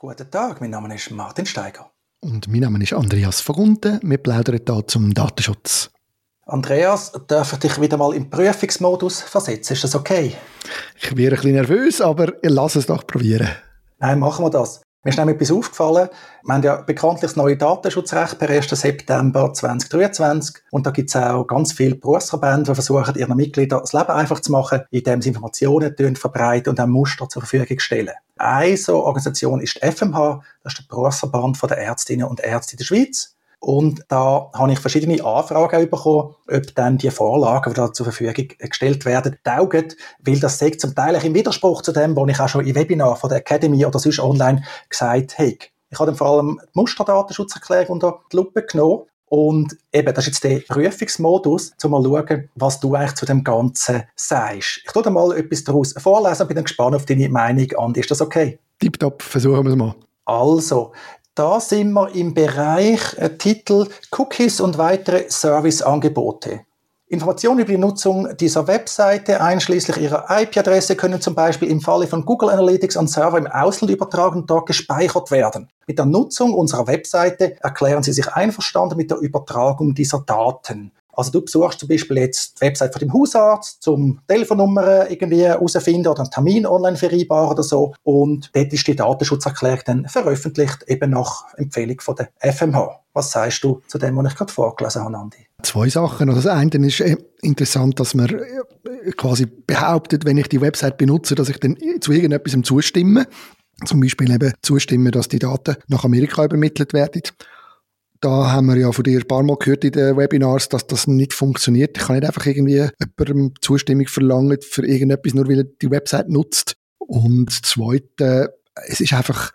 Guten Tag, mein Name ist Martin Steiger. Und mein Name ist Andreas Vergunten. Wir plaudern hier zum Datenschutz. Andreas, darf ich dich wieder mal im Prüfungsmodus versetzen? Ist das okay? Ich wäre ein bisschen nervös, aber lass es doch probieren. Nein, machen wir das. Mir ist nämlich etwas aufgefallen. Wir haben ja bekanntlich das neue Datenschutzrecht per 1. September 2023. Und da gibt es auch ganz viele Berufsverbände, die versuchen, ihren Mitgliedern das Leben einfach zu machen, indem sie Informationen verbreiten und auch Muster zur Verfügung stellen. Eine so Organisation ist die FMH, das ist der Berufsverband der Ärztinnen und Ärzte in der Schweiz. Und da habe ich verschiedene Anfragen bekommen, ob dann die Vorlagen, die da zur Verfügung gestellt werden, taugen, weil das sagt zum Teil im Widerspruch zu dem, was ich auch schon im Webinar von der Academy oder sonst online gesagt habe. Ich habe dann vor allem die Musterdatenschutzerklärung unter die Lupe genommen und eben, das ist jetzt der Prüfungsmodus, um mal zu schauen, was du eigentlich zu dem Ganzen sagst. Ich tue dir mal etwas daraus vorlesen und bin dann gespannt auf deine Meinung, Andi. Ist das okay? Tipptopp, versuchen wir es mal. Also, da sind wir im Bereich äh, Titel Cookies und weitere Serviceangebote. Informationen über die Nutzung dieser Webseite einschließlich ihrer IP-Adresse können zum Beispiel im Falle von Google Analytics an Server im Ausland übertragen und dort gespeichert werden. Mit der Nutzung unserer Webseite erklären Sie sich einverstanden mit der Übertragung dieser Daten. Also du besuchst zum Beispiel jetzt die Website von dem Hausarzt, zum Telefonnummer irgendwie herausfinden oder einen Termin online vereinbaren oder so. Und dort ist die Datenschutzerklärung dann veröffentlicht, eben nach Empfehlung von der FMH. Was sagst du zu dem, was ich gerade vorgelesen habe, Andi? Zwei Sachen. Also das eine ist äh, interessant, dass man äh, quasi behauptet, wenn ich die Website benutze, dass ich dann zu irgendetwas zustimme. Zum Beispiel eben zustimmen, dass die Daten nach Amerika übermittelt werden. Da haben wir ja von dir ein paar Mal gehört in den Webinars, dass das nicht funktioniert. Ich kann nicht einfach irgendwie jemandem Zustimmung verlangen für irgendetwas, nur weil er die Website nutzt. Und das Zweite, es ist einfach,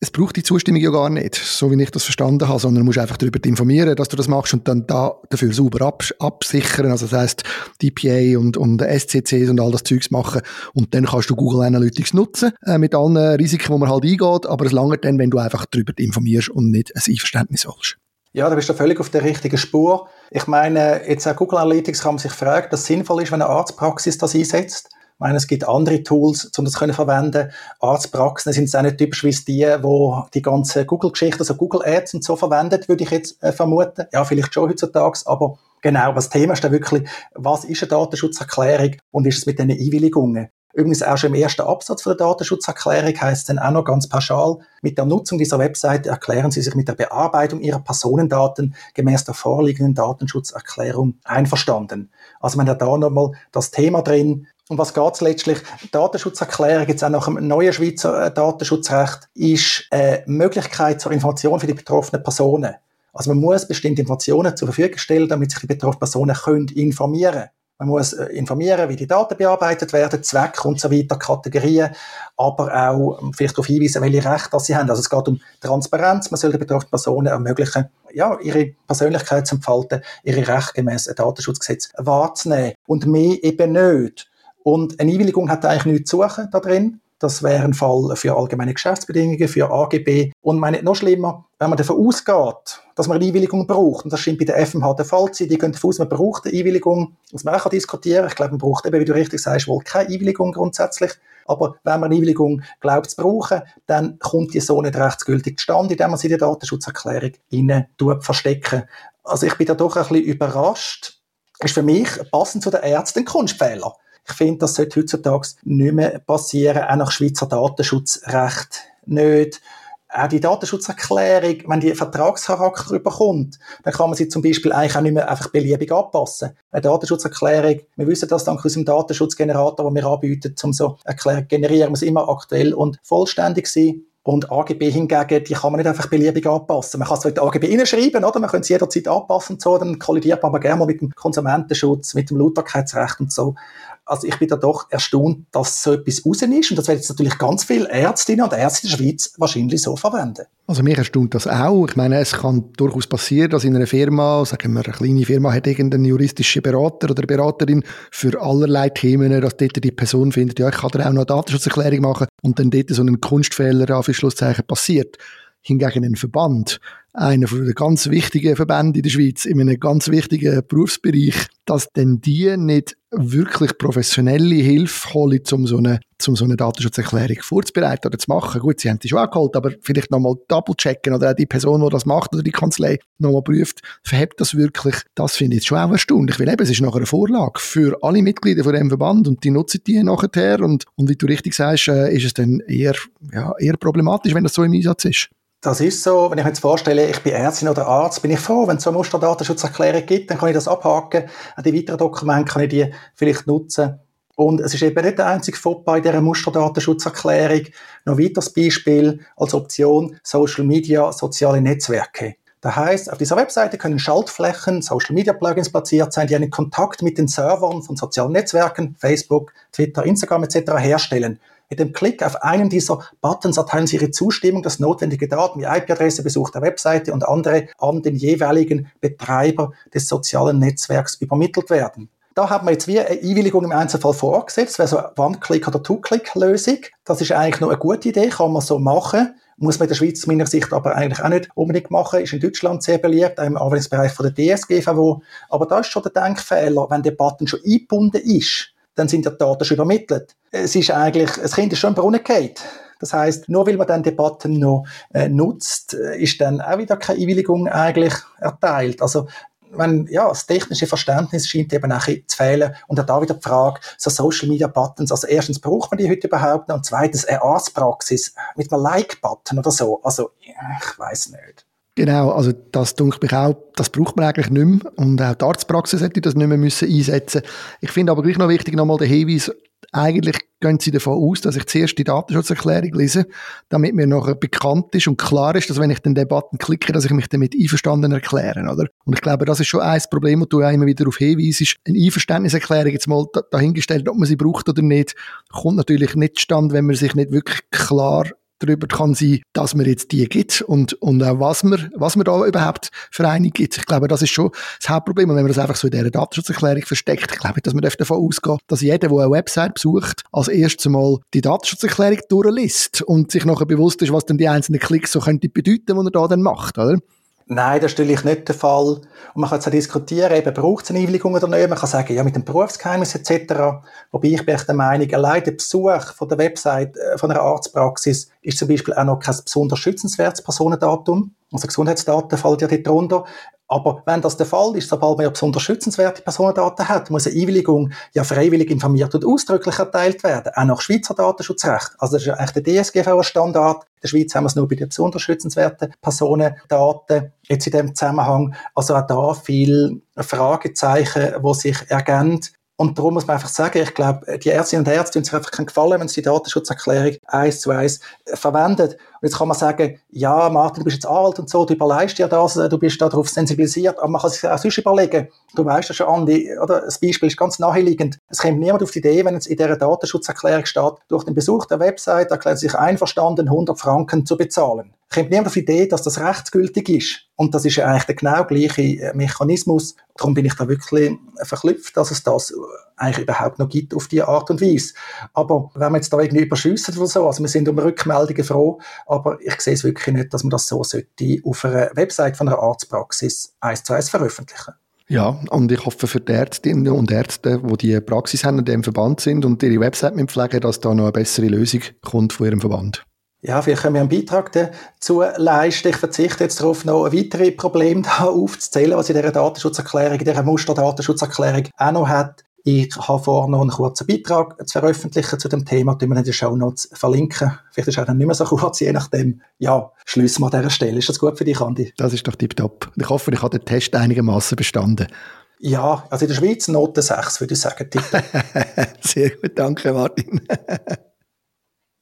es braucht die Zustimmung ja gar nicht, so wie ich das verstanden habe, sondern du musst einfach darüber informieren, dass du das machst und dann da dafür sauber abs absichern. Also das heißt DPA und, und SCCs und all das Zeugs machen und dann kannst du Google Analytics nutzen äh, mit allen Risiken, die man halt eingeht, aber es langt dann, wenn du einfach darüber informierst und nicht ein Einverständnis holst. Ja, da bist du völlig auf der richtigen Spur. Ich meine, jetzt auch Google Analytics kann man sich fragen, dass es sinnvoll ist, wenn eine Arztpraxis das einsetzt. Ich meine, es gibt andere Tools, um das zu verwenden. Arztpraxen sind auch nicht typisch wie die, wo die ganze Google-Geschichte, also Google Ads und so verwendet, würde ich jetzt äh, vermuten. Ja, vielleicht schon heutzutage, aber genau, was Thema ist da wirklich, was ist eine Datenschutzerklärung und ist es mit diesen Einwilligungen? Übrigens auch schon im ersten Absatz von der Datenschutzerklärung heißt es dann auch noch ganz pauschal, mit der Nutzung dieser Webseite erklären Sie sich mit der Bearbeitung Ihrer Personendaten gemäß der vorliegenden Datenschutzerklärung einverstanden. Also man hat da nochmal das Thema drin, um was geht es letztlich? Datenschutzerklärung, jetzt auch nach dem neuen Schweizer äh, Datenschutzrecht, ist eine Möglichkeit zur Information für die betroffenen Personen. Also man muss bestimmte Informationen zur Verfügung stellen, damit sich die betroffenen Personen können informieren können. Man muss äh, informieren, wie die Daten bearbeitet werden, Zweck und so weiter, Kategorien, aber auch ähm, vielleicht darauf hinweisen, welche Rechte sie haben. Also es geht um Transparenz. Man soll den betroffenen Personen ermöglichen, ja, ihre Persönlichkeit zu entfalten, ihre Rechte gemäß Datenschutzgesetz wahrzunehmen und mehr eben nicht. Und eine Einwilligung hat eigentlich nichts zu suchen da drin. Das wäre ein Fall für allgemeine Geschäftsbedingungen, für AGB. Und meine noch schlimmer, wenn man davon ausgeht, dass man eine Einwilligung braucht, und das scheint bei der FMH der Fall zu sein, die gehen davon aus, man braucht eine Einwilligung, was man auch diskutieren Ich glaube, man braucht eben, wie du richtig sagst, wohl keine Einwilligung grundsätzlich. Aber wenn man eine Einwilligung glaubt zu brauchen, dann kommt die so nicht rechtsgültig zustande, indem man sie in der Datenschutzerklärung innen verstecken. Also ich bin da doch ein bisschen überrascht. Ist für mich passend zu den Ärzten ein Kunstfehler. Ich finde, das sollte heutzutage nicht mehr passieren, auch nach Schweizer Datenschutzrecht nicht. Auch die Datenschutzerklärung, wenn die Vertragscharakter überkommt, dann kann man sie zum Beispiel eigentlich auch nicht mehr einfach beliebig anpassen. Eine Datenschutzerklärung, wir wissen das dank unserem Datenschutzgenerator, den wir anbieten, um so Erklärung generieren, muss immer aktuell und vollständig sein. Und AGB hingegen, die kann man nicht einfach beliebig anpassen. Man kann es in die AGB hineinschreiben, oder? Man kann es jederzeit anpassen und so, dann kollidiert man aber gerne mal mit dem Konsumentenschutz, mit dem Lauterkeitsrecht und so also ich bin da doch erstaunt, dass so etwas raus ist. Und das werden jetzt natürlich ganz viele Ärztinnen und Ärzte in der Schweiz wahrscheinlich so verwenden. Also mich erstaunt das auch. Ich meine, es kann durchaus passieren, dass in einer Firma, sagen wir, eine kleine Firma hat irgendeinen juristischen Berater oder Beraterin für allerlei Themen, dass dort die Person findet, ja, ich kann da auch noch eine Datenschutzerklärung machen und dann dort so ein Kunstfehler, auf Schlusszeichen, passiert. Hingegen ein Verband einer der ganz wichtigen Verbände in der Schweiz, in einem ganz wichtigen Berufsbereich, dass denn die nicht wirklich professionelle Hilfe holen, um so eine, um so eine Datenschutzerklärung vorzubereiten oder zu machen. Gut, sie haben die schon angeholt, aber vielleicht nochmal double-checken oder auch die Person, die das macht oder die Kanzlei nochmal prüft, verhebt das wirklich, das finde ich schon auch erstaunlich, weil eben, es ist nachher eine Vorlage für alle Mitglieder von dem Verband und die nutzen die nachher und, und wie du richtig sagst, äh, ist es dann eher, ja, eher problematisch, wenn das so im Einsatz ist. Das ist so, wenn ich mir jetzt vorstelle, ich bin Ärztin oder Arzt, bin ich froh, wenn es so eine Musterdatenschutzerklärung gibt, dann kann ich das abhaken, die weiteren Dokumente kann ich die vielleicht nutzen. Und es ist eben nicht der einzige Fauxpas in dieser Musterdatenschutzerklärung. Noch weiteres Beispiel als Option Social Media, soziale Netzwerke. Das heißt, auf dieser Webseite können Schaltflächen, Social Media Plugins platziert sein, die einen Kontakt mit den Servern von sozialen Netzwerken, Facebook, Twitter, Instagram etc. herstellen. Mit dem Klick auf einen dieser Buttons erteilen Sie Ihre Zustimmung, dass notwendige Daten wie IP-Adresse, Besuch der Webseite und andere an den jeweiligen Betreiber des sozialen Netzwerks übermittelt werden. Da haben wir jetzt wie eine Einwilligung im Einzelfall vorgesetzt, wäre so eine One-Click- oder Two-Click-Lösung. Das ist eigentlich noch eine gute Idee, kann man so machen. Muss man in der Schweiz aus meiner Sicht aber eigentlich auch nicht unbedingt machen. Ist in Deutschland sehr beliebt, auch im Anwendungsbereich von der DSGVO. Aber da ist schon der Denkfehler, wenn der Button schon eingebunden ist, dann sind die Daten schon übermittelt. Es ist eigentlich, das Kind ist schon im Brunnen gefallen. Das heißt, nur weil man dann Debatten noch äh, nutzt, äh, ist dann auch wieder keine Einwilligung eigentlich erteilt. Also wenn, ja, das technische Verständnis scheint eben auch zu fehlen. Und auch da wieder die Frage, so Social Media Buttons, also erstens braucht man die heute überhaupt noch und zweitens eine Arztpraxis mit einem Like-Button oder so. Also, ich weiß nicht. Genau, also das denke ich auch, das braucht man eigentlich nicht mehr. Und auch die Arztpraxis hätte das nicht mehr müssen einsetzen Ich finde aber gleich noch wichtig, nochmal den Hinweis, eigentlich gehen sie davon aus, dass ich zuerst die Datenschutzerklärung lese, damit mir nachher bekannt ist und klar ist, dass wenn ich den Debatten klicke, dass ich mich damit einverstanden erkläre, oder? Und ich glaube, das ist schon ein Problem, wo du auch immer wieder darauf hinweisst. Eine Einverständniserklärung, jetzt mal dahingestellt, ob man sie braucht oder nicht, kommt natürlich nicht zustande, wenn man sich nicht wirklich klar darüber kann sein, dass man jetzt die gibt und, und auch was man, was man da überhaupt für eine gibt. Ich glaube, das ist schon das Hauptproblem. Und wenn man das einfach so in dieser Datenschutzerklärung versteckt, ich glaube, dass man davon ausgehen dass jeder, der eine Website besucht, als erstes mal die Datenschutzerklärung durchliest und sich nachher bewusst ist, was dann die einzelnen Klicks so könnte bedeuten, die er da dann macht, oder? Nein, das ist natürlich nicht der Fall. Und man kann jetzt auch diskutieren, eben braucht es eine Einwilligung oder nicht. Man kann sagen, ja, mit dem Berufsgeheimnis etc. Wobei ich bin der Meinung, allein der Besuch von der Website äh, von einer Arztpraxis ist zum Beispiel auch noch kein besonders schützenswertes Personendatum. Also Gesundheitsdaten fallen ja dort drunter. Aber wenn das der Fall ist, sobald man ja besonders schützenswerte Personendaten hat, muss eine Einwilligung ja freiwillig informiert und ausdrücklich erteilt werden, auch nach Schweizer Datenschutzrecht. Also das ist ja eigentlich der DSGVO-Standard. In der Schweiz haben wir es nur bei den besonders schützenswerten Personendaten. Jetzt in dem Zusammenhang, also auch da viel Fragezeichen, wo sich ergeben. Und darum muss man einfach sagen, ich glaube, die Ärztinnen und Ärzte tun sich einfach keinen Gefallen, wenn sie die Datenschutzerklärung eins zu eins verwendet. Und jetzt kann man sagen, ja, Martin, du bist jetzt alt und so, du überleist dir das, du bist darauf sensibilisiert, aber man kann sich auch sonst überlegen. Du weißt ja schon, Andi, oder? Das Beispiel ist ganz naheliegend. Es kommt niemand auf die Idee, wenn jetzt in dieser Datenschutzerklärung steht, durch den Besuch der Website erklärt sich einverstanden, 100 Franken zu bezahlen. Es kommt niemand auf die Idee, dass das rechtsgültig ist. Und das ist ja eigentlich der genau gleiche äh, Mechanismus. Darum bin ich da wirklich verklüpft, dass es das eigentlich überhaupt noch gibt auf diese Art und Weise. Aber wenn wir jetzt da irgendwie überschüssen oder so, also wir sind um Rückmeldungen froh, aber ich sehe es wirklich nicht, dass man das so sollte auf einer Website von einer Arztpraxis eins zu eins veröffentlichen. Ja, und ich hoffe für die Ärztinnen und Ärzte, die die Praxis haben und dem Verband sind und ihre Website mit pflegen, dass da noch eine bessere Lösung kommt von ihrem Verband. Ja, vielleicht können wir einen Beitrag dazu leisten. Ich verzichte jetzt darauf, noch weitere Probleme da aufzuzählen, was in dieser Datenschutzerklärung, in dieser Musterdatenschutzerklärung auch noch hat. Ich habe vor, noch einen kurzen Beitrag zu veröffentlichen zu dem Thema, den wir in den Show Notes verlinken. Vielleicht ist er dann nicht mehr so kurz, je nachdem. Ja, schließen wir an dieser Stelle. Ist das gut für dich, Andi? Das ist doch tipptopp. Ich hoffe, ich habe den Test einigermaßen bestanden. Ja, also in der Schweiz Note 6, würde ich sagen. Sehr gut, danke Martin.